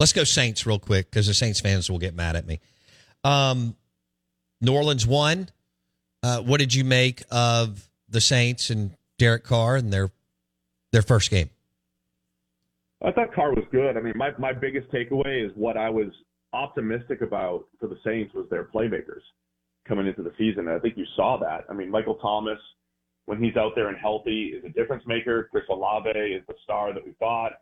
Let's go Saints real quick because the Saints fans will get mad at me. Um, New Orleans won. Uh, what did you make of the Saints and Derek Carr and their their first game? I thought Carr was good. I mean, my, my biggest takeaway is what I was optimistic about for the Saints was their playmakers coming into the season. And I think you saw that. I mean, Michael Thomas, when he's out there and healthy, is a difference maker. Chris Olave is the star that we thought.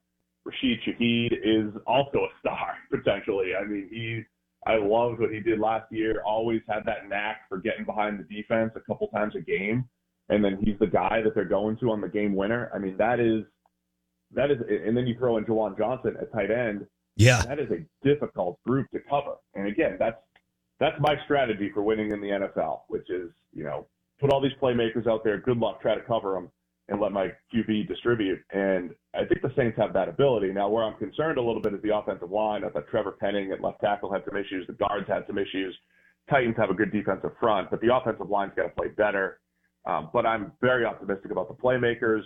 Rashid Shaheed is also a star potentially. I mean, he I loved what he did last year. Always had that knack for getting behind the defense a couple times a game, and then he's the guy that they're going to on the game winner. I mean, that is that is, and then you throw in Juwan Johnson at tight end. Yeah, that is a difficult group to cover. And again, that's that's my strategy for winning in the NFL, which is you know put all these playmakers out there. Good luck, try to cover them, and let my QB distribute. And I think the Saints have that ability. Now, where I'm concerned a little bit is the offensive line. I thought Trevor Penning at left tackle had some issues. The guards had some issues. Titans have a good defensive front, but the offensive line's got to play better. Um, but I'm very optimistic about the playmakers.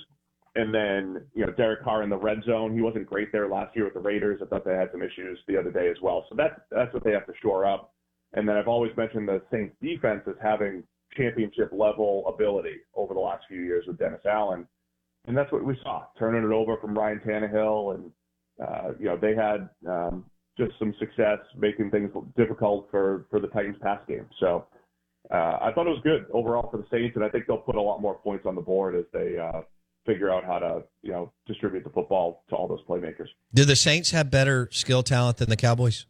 And then, you know, Derek Carr in the red zone. He wasn't great there last year with the Raiders. I thought they had some issues the other day as well. So that's that's what they have to shore up. And then I've always mentioned the Saints defense as having championship level ability over the last few years with Dennis Allen. And that's what we saw, turning it over from Ryan Tannehill. And, uh, you know, they had um, just some success making things difficult for, for the Titans pass game. So uh, I thought it was good overall for the Saints. And I think they'll put a lot more points on the board as they, uh, figure out how to you know distribute the football to all those playmakers. Do the Saints have better skill talent than the Cowboys?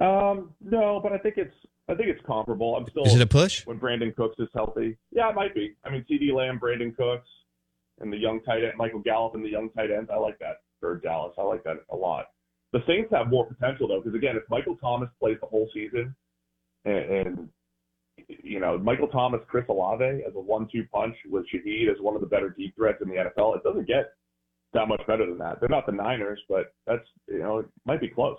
Um, no, but I think it's I think it's comparable. I'm still. Is it a push when Brandin Cooks is healthy? Yeah, it might be. I mean, CeeDee Lamb, Brandin Cooks, and the young tight end Michael Gallup and the young tight ends. I like that for Dallas. I like that a lot. The Saints have more potential though, because again, if Michael Thomas plays the whole season, and, and you know, Michael Thomas, Chris Olave as a one-two punch with Shaheed as one of the better deep threats in the NFL. It doesn't get that much better than that. They're not the Niners, but that's you know, it might be close.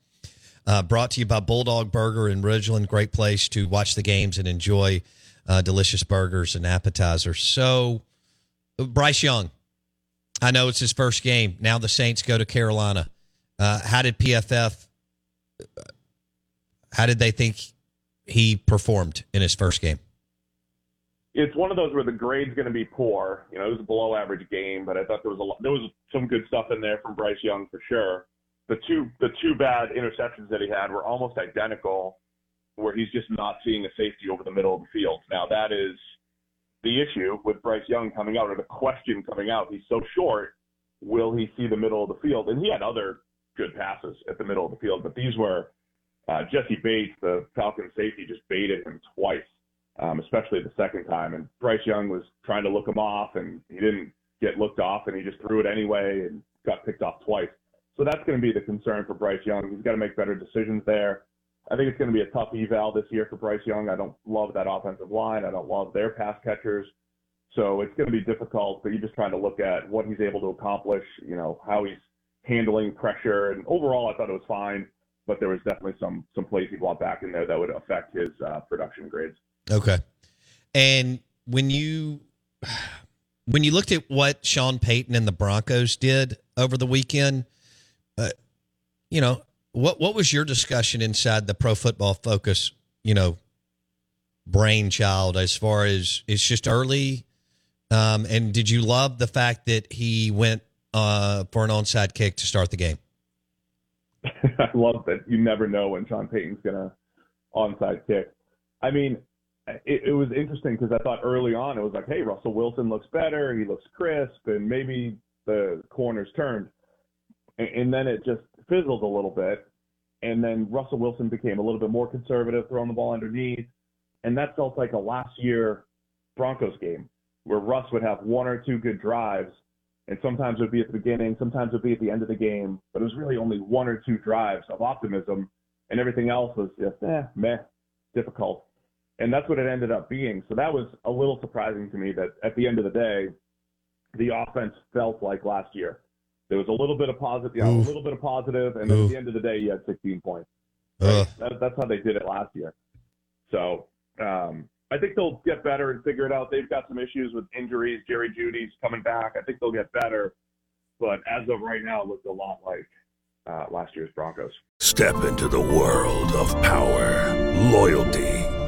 Uh, brought to you by Bulldog Burger in Ridgeland. Great place to watch the games and enjoy uh, delicious burgers and appetizers. So, Bryce Young, I know it's his first game. Now the Saints go to Carolina. Uh, how did PFF? How did they think he performed in his first game? It's one of those where the grade's going to be poor. You know, it was a below average game, but I thought there was a lot, there was some good stuff in there from Bryce Young for sure. The two the two bad interceptions that he had were almost identical, where he's just not seeing a safety over the middle of the field. Now that is the issue with Bryce Young coming out, or the question coming out. He's so short. Will he see the middle of the field? And he had other good passes at the middle of the field, but these were uh, Jessie Bates, the Falcons safety, just baited him twice, um, especially the second time. And Bryce Young was trying to look him off, and he didn't get looked off, and he just threw it anyway and got picked off twice. So that's going to be the concern for Bryce Young. He's got to make better decisions there. I think it's going to be a tough eval this year for Bryce Young. I don't love that offensive line. I don't love their pass catchers. So it's going to be difficult, but you're just trying to look at what he's able to accomplish, you know, how he's handling pressure. And overall, I thought it was fine, but there was definitely some some plays he brought back in there that would affect his uh, production grades. Okay. And when you when you looked at what Sean Payton and the Broncos did over the weekend, you know, what what was your discussion inside the Pro Football Focus, you know, brainchild as far as it's just early? Um, and did you love the fact that he went uh, for an onside kick to start the game? I love that. You never know when Sean Payton's gonna onside kick. I mean, it, it was interesting because I thought early on it was like, hey, Russell Wilson looks better, he looks crisp, and maybe the corners turned, and, then it just fizzled a little bit, and then Russell Wilson became a little bit more conservative, throwing the ball underneath, and that felt like a last year Broncos game where Russ would have one or two good drives, and sometimes it would be at the beginning, sometimes it would be at the end of the game, but it was really only one or two drives of optimism, and everything else was just eh, meh, difficult. And that's what it ended up being. So that was a little surprising to me that at the end of the day, the offense felt like last year. There was a little bit of positive, yeah, a little bit of positive, and at the end of the day, you had 16 points. Right? That, that's how they did it last year. So um, I think they'll get better and figure it out. They've got some issues with injuries. Jerry Jeudy's coming back. I think they'll get better. But as of right now, it looks a lot like uh, last year's Broncos. Step into the world of power, loyalty,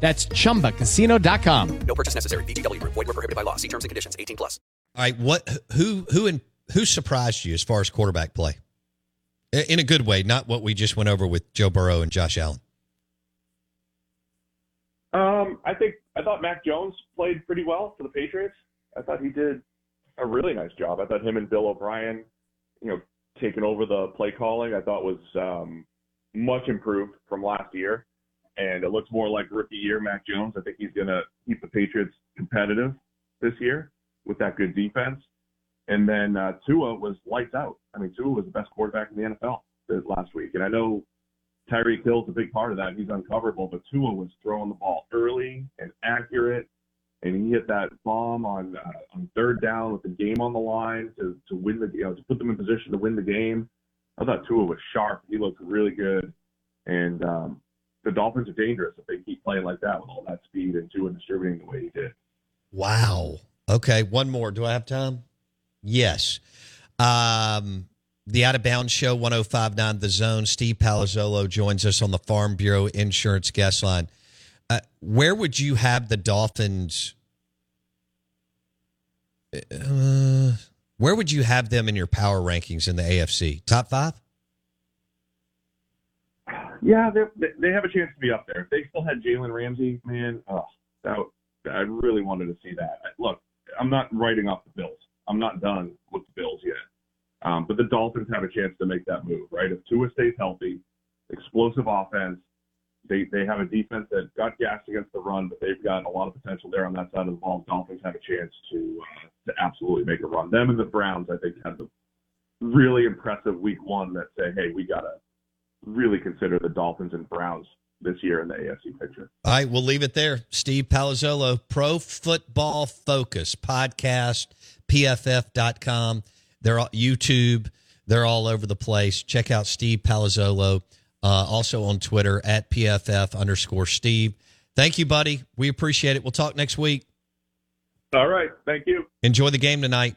That's chumbacasino.com. No purchase necessary. VGW Group. Void where prohibited by law. See terms and conditions. 18 plus. All right, what who who and who surprised you as far as quarterback play? In a good way, not what we just went over with Joe Burrow and Josh Allen. Um, I think I thought Mac Jones played pretty well for the Patriots. I thought he did a really nice job. I thought him and Bill O'Brien, you know, taking over the play calling, I thought was um, much improved from last year. And it looks more like rookie year Mac Jones. I think he's going to keep the Patriots competitive this year with that good defense. And then uh, Tua was lights out. I mean, Tua was the best quarterback in the NFL last week. And I know Tyreek Hill's a big part of that. He's uncoverable, but Tua was throwing the ball early and accurate, and he hit that bomb on uh, on third down with the game on the line to to win the you know to put them in position to win the game. I thought Tua was sharp. He looked really good, and um, the Dolphins are dangerous if they keep playing like that with all that speed and Tua distributing the way he did. Wow. Okay, one more. Do I have time? Yes. Um, the Out of Bounds Show, 1059 The Zone. Steve Palazzolo joins us on the Farm Bureau Insurance Guest Line. Uh, where would you have the Dolphins? Uh, where would you have them in your power rankings in the AFC? Top five? Yeah, they they have a chance to be up there. If they still had Jalen Ramsey, man, oh, that, I really wanted to see that. Look, I'm not writing off the Bills. I'm not done with the Bills yet. Um, but the Dolphins have a chance to make that move, right? If Tua stays healthy, explosive offense, they they have a defense that got gassed against the run, but they've got a lot of potential there on that side of the ball. Dolphins have a chance to uh, to absolutely make a run. Them and the Browns, I think, have the really impressive week one that say, hey, we gotta really consider the Dolphins and Browns this year in the AFC picture. All right, we'll leave it there. Steve Palazzolo, Pro Football Focus podcast, pff.com. They're all, YouTube. They're all over the place. Check out Steve Palazzolo, uh, also on Twitter at pff underscore Steve. Thank you, buddy. We appreciate it. We'll talk next week. All right. Thank you. Enjoy the game tonight.